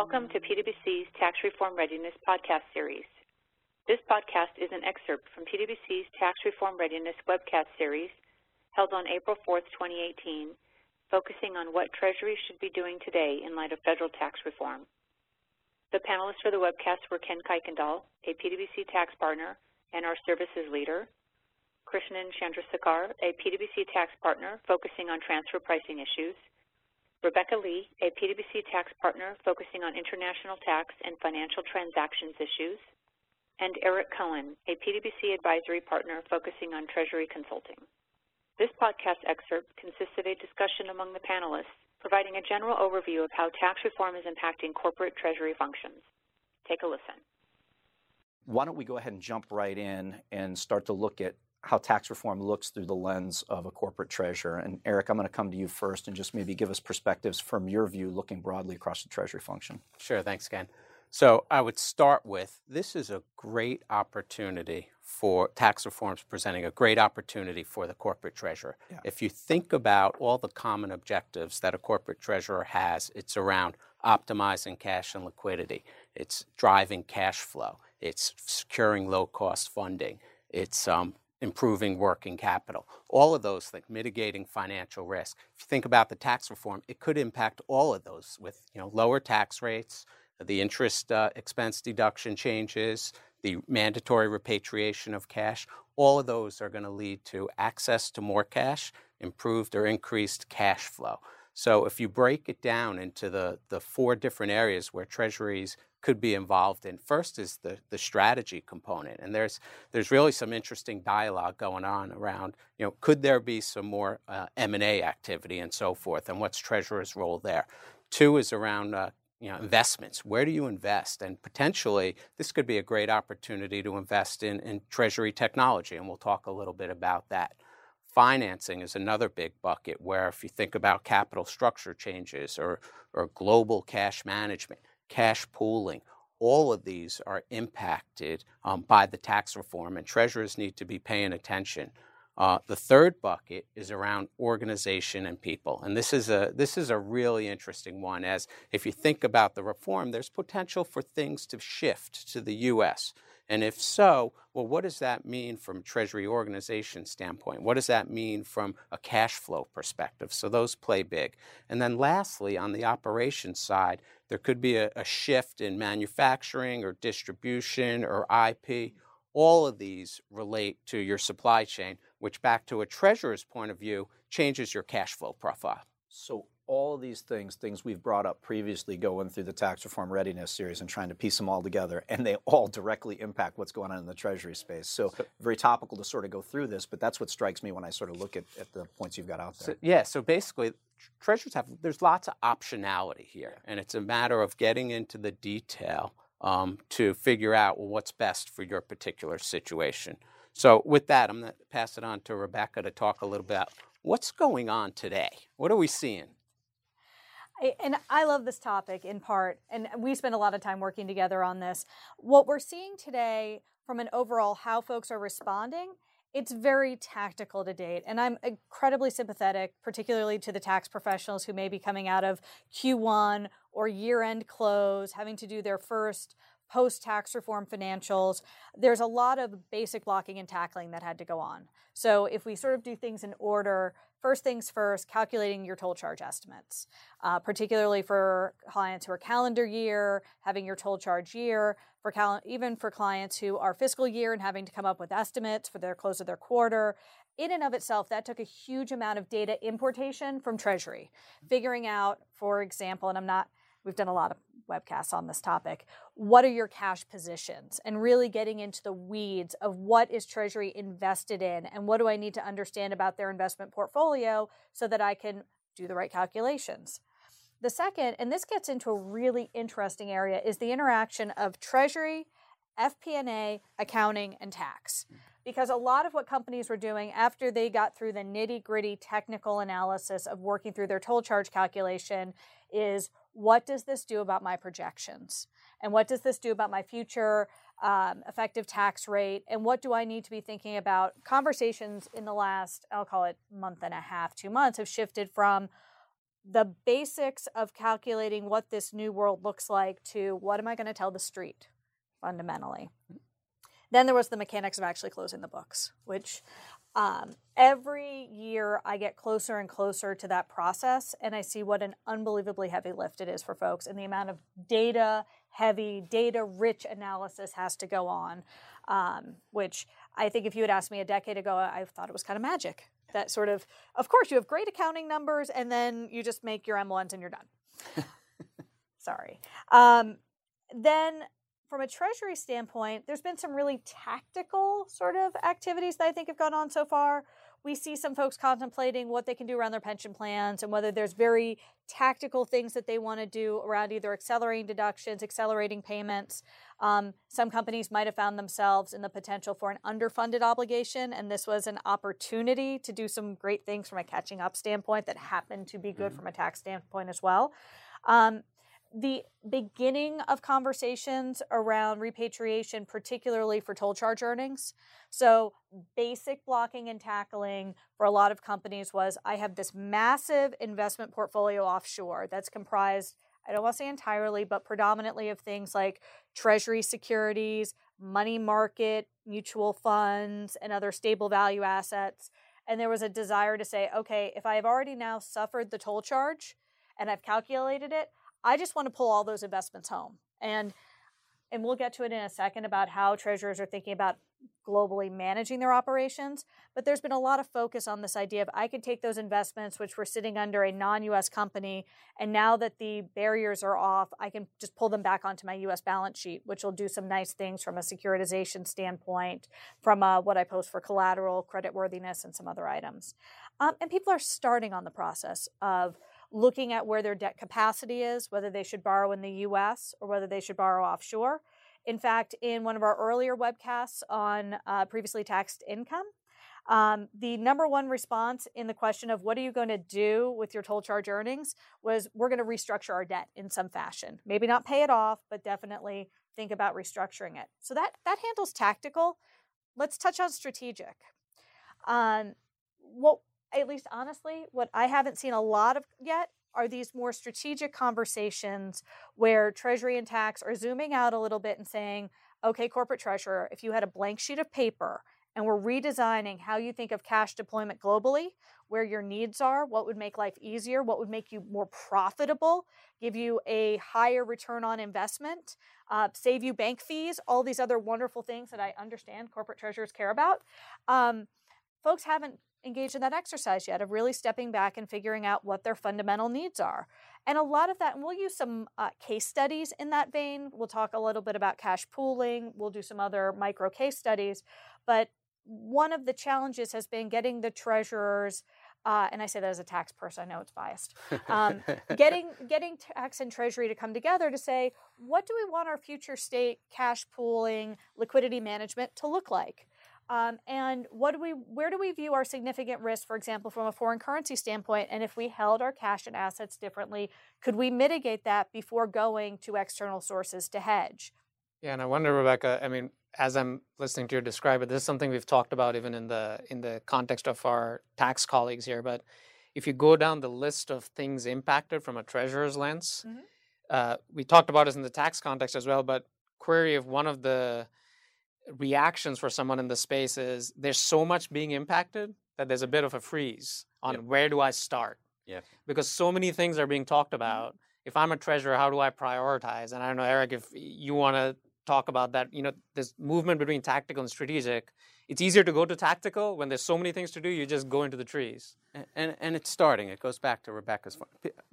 Welcome to PwC's Tax Reform Readiness podcast series. This podcast is an excerpt from PwC's Tax Reform Readiness webcast series held on April 4, 2018, focusing on what Treasury should be doing today in light of federal tax reform. The panelists for the webcast were Ken Kuykendall, a PwC tax partner and our services leader, Krishnan Chandrasekhar, a PwC tax partner focusing on transfer pricing issues, Rebecca Lee, a PwC tax partner focusing on international tax and financial transactions issues, and Eric Cohen, a PwC advisory partner focusing on treasury consulting. This podcast excerpt consists of a discussion among the panelists, providing a general overview of how tax reform is impacting corporate treasury functions. Take a listen. Why don't we go ahead and jump right in and start to look at how tax reform looks through the lens of a corporate treasurer. And Eric, I'm going to come to you first and just maybe give us perspectives from your view looking broadly across the treasury function. Sure, thanks, Ken. So I would start with this is a great opportunity for tax reforms presenting a great opportunity for the corporate treasurer. Yeah. If you think about all the common objectives that a corporate treasurer has, it's around optimizing cash and liquidity, it's driving cash flow, it's securing low cost funding, it's um, improving working capital. All of those things, mitigating financial risk. If you think about the tax reform, it could impact all of those with you know lower tax rates, the interest uh, expense deduction changes, the mandatory repatriation of cash. All of those are going to lead to access to more cash, improved or increased cash flow. So if you break it down into the, the four different areas where treasuries could be involved in. First is the, the strategy component, and there's there's really some interesting dialogue going on around you know could there be some more uh, M and A activity and so forth, and what's Treasurer's role there. Two is around uh, you know investments. Where do you invest? And potentially this could be a great opportunity to invest in in Treasury technology, and we'll talk a little bit about that. Financing is another big bucket where if you think about capital structure changes or, or global cash management, cash pooling. All of these are impacted um, by the tax reform, and treasurers need to be paying attention. Uh, the third bucket is around organization and people, and this is a this is a really interesting one. As if you think about the reform, there's potential for things to shift to the U.S. And if so, well, what does that mean from Treasury organization standpoint? What does that mean from a cash flow perspective? So those play big. And then lastly, on the operations side, there could be a, a shift in manufacturing or distribution or IP. All of these relate to your supply chain, which back to a treasurer's point of view changes your cash flow profile. So all of these things, things we've brought up previously going through the tax reform readiness series and trying to piece them all together, and they all directly impact what's going on in the Treasury space. So, very topical to sort of go through this, but that's what strikes me when I sort of look at, at the points you've got out there. So, yeah, so basically, treasurers have, there's lots of optionality here, and it's a matter of getting into the detail um, to figure out well, what's best for your particular situation. So, with that, I'm going to pass it on to Rebecca to talk a little bit about what's going on today. What are we seeing? And I love this topic in part, and we spend a lot of time working together on this. What we're seeing today from an overall how folks are responding, it's very tactical to date. And I'm incredibly sympathetic, particularly to the tax professionals who may be coming out of Q1 or year end close, having to do their first post tax reform financials. There's a lot of basic blocking and tackling that had to go on. So if we sort of do things in order, first things first, calculating your toll charge estimates, uh, particularly for clients who are calendar year, having your toll charge year, for cal- even for clients who are fiscal year and having to come up with estimates for their close of their quarter. In and of itself, that took a huge amount of data importation from Treasury, figuring out, for example, and I'm not, we've done a lot of webcasts on this topic. What are your cash positions? And really getting into the weeds of what is Treasury invested in and what do I need to understand about their investment portfolio so that I can do the right calculations. The second, and this gets into a really interesting area, is the interaction of Treasury, FP&A, accounting, and tax. Because a lot of what companies were doing after they got through the nitty gritty technical analysis of working through their toll charge calculation is what does this do about my projections? And what does this do about my future um, effective tax rate? And what do I need to be thinking about? Conversations in the last, I'll call it month and a half, two months, have shifted from the basics of calculating what this new world looks like to what am I going to tell the street fundamentally. Then there was the mechanics of actually closing the books, which um, every year I get closer and closer to that process, and I see what an unbelievably heavy lift it is for folks, and the amount of data heavy, data rich analysis has to go on. Um, which I think if you had asked me a decade ago, I thought it was kind of magic. That sort of, of course, you have great accounting numbers, and then you just make your M1s and you're done. Sorry. Um, then from a treasury standpoint, there's been some really tactical sort of activities that I think have gone on so far. We see some folks contemplating what they can do around their pension plans and whether there's very tactical things that they want to do around either accelerating deductions, accelerating payments. Um, some companies might have found themselves in the potential for an underfunded obligation, and this was an opportunity to do some great things from a catching up standpoint that happened to be good mm-hmm. from a tax standpoint as well. Um, the beginning of conversations around repatriation, particularly for toll charge earnings. So, basic blocking and tackling for a lot of companies was I have this massive investment portfolio offshore that's comprised, I don't want to say entirely, but predominantly of things like treasury securities, money market, mutual funds, and other stable value assets. And there was a desire to say, okay, if I have already now suffered the toll charge and I've calculated it, I just want to pull all those investments home. And and we'll get to it in a second about how treasurers are thinking about globally managing their operations. But there's been a lot of focus on this idea of I can take those investments, which were sitting under a non US company, and now that the barriers are off, I can just pull them back onto my US balance sheet, which will do some nice things from a securitization standpoint, from uh, what I post for collateral, credit worthiness, and some other items. Um, and people are starting on the process of looking at where their debt capacity is, whether they should borrow in the US or whether they should borrow offshore. In fact, in one of our earlier webcasts on uh, previously taxed income, um, the number one response in the question of what are you going to do with your toll charge earnings was we're going to restructure our debt in some fashion. Maybe not pay it off, but definitely think about restructuring it. So that that handles tactical. Let's touch on strategic. Um, what at least honestly, what I haven't seen a lot of yet are these more strategic conversations where Treasury and tax are zooming out a little bit and saying, okay, corporate treasurer, if you had a blank sheet of paper and we're redesigning how you think of cash deployment globally, where your needs are, what would make life easier, what would make you more profitable, give you a higher return on investment, uh, save you bank fees, all these other wonderful things that I understand corporate treasurers care about. Um, folks haven't engaged in that exercise yet of really stepping back and figuring out what their fundamental needs are. And a lot of that, and we'll use some uh, case studies in that vein. We'll talk a little bit about cash pooling, we'll do some other micro case studies. But one of the challenges has been getting the treasurers. Uh, and I say that as a tax person. I know it's biased. Um, getting getting tax and treasury to come together to say what do we want our future state cash pooling, liquidity management to look like? Um, and what do we, where do we view our significant risk, for example, from a foreign currency standpoint? And if we held our cash and assets differently, could we mitigate that before going to external sources to hedge? Yeah, and I wonder, Rebecca. I mean, as I'm listening to you describe it, this is something we've talked about even in the in the context of our tax colleagues here. But if you go down the list of things impacted from a treasurer's lens, mm-hmm. uh, we talked about this in the tax context as well. But query of one of the reactions for someone in the space is there's so much being impacted that there's a bit of a freeze on yep. where do I start? Yeah. Because so many things are being talked mm-hmm. about. If I'm a treasurer, how do I prioritize? And I don't know, Eric, if you want to talk about that, you know, this movement between tactical and strategic. It's easier to go to tactical when there's so many things to do. You just go into the trees. And, and, and it's starting. It goes back to Rebecca's.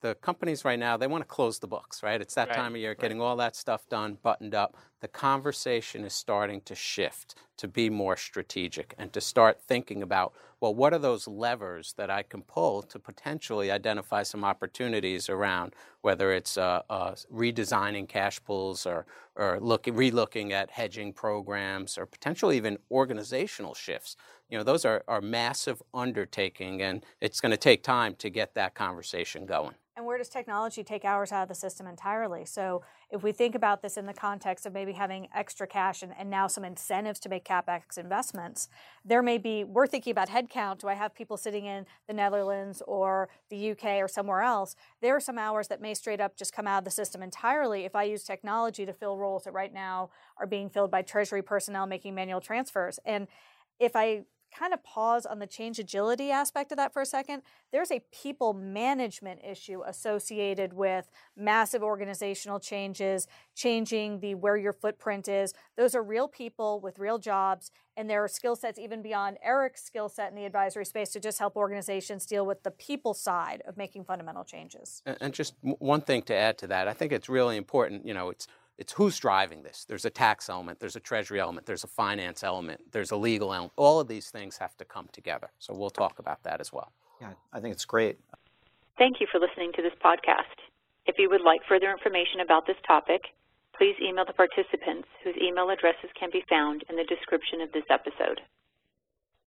The companies right now they want to close the books, right? It's that right. time of year, getting right. all that stuff done, buttoned up. The conversation is starting to shift to be more strategic and to start thinking about well, what are those levers that I can pull to potentially identify some opportunities around whether it's uh, uh, redesigning cash pools or, or looking, relooking at hedging programs or potentially even organizational shifts. You know, those are, are massive undertaking, and it's going to take time to get that conversation going. And where does technology take hours out of the system entirely? So if we think about this in the context of maybe maybe having extra cash and, and now some incentives to make capex investments, there may be we're thinking about headcount. Do I have people sitting in the Netherlands or the UK or somewhere else? There are some hours that may straight up just come out of the system entirely if I use technology to fill roles that right now are being filled by Treasury personnel making manual transfers. And if I kind of pause on the change agility aspect of that for a second, there's a people management issue associated with massive organizational changes, changing the where your footprint is. Those are real people with real jobs, and there are skill sets even beyond Eric's skill set in the advisory space to just help organizations deal with the people side of making fundamental changes. And just one thing to add to that, I think it's really important, you know, it's it's who's driving this. There's a tax element, there's a treasury element, there's a finance element, there's a legal element. All of these things have to come together. So we'll talk about that as well. Yeah, I think it's great. Thank you for listening to this podcast. If you would like further information about this topic, please email the participants whose email addresses can be found in the description of this episode.